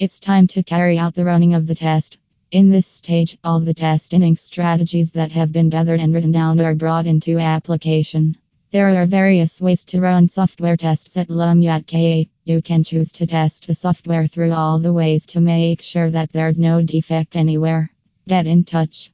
It's time to carry out the running of the test. In this stage, all the test inning strategies that have been gathered and written down are brought into application. There are various ways to run software tests at Lumyat You can choose to test the software through all the ways to make sure that there's no defect anywhere. Get in touch.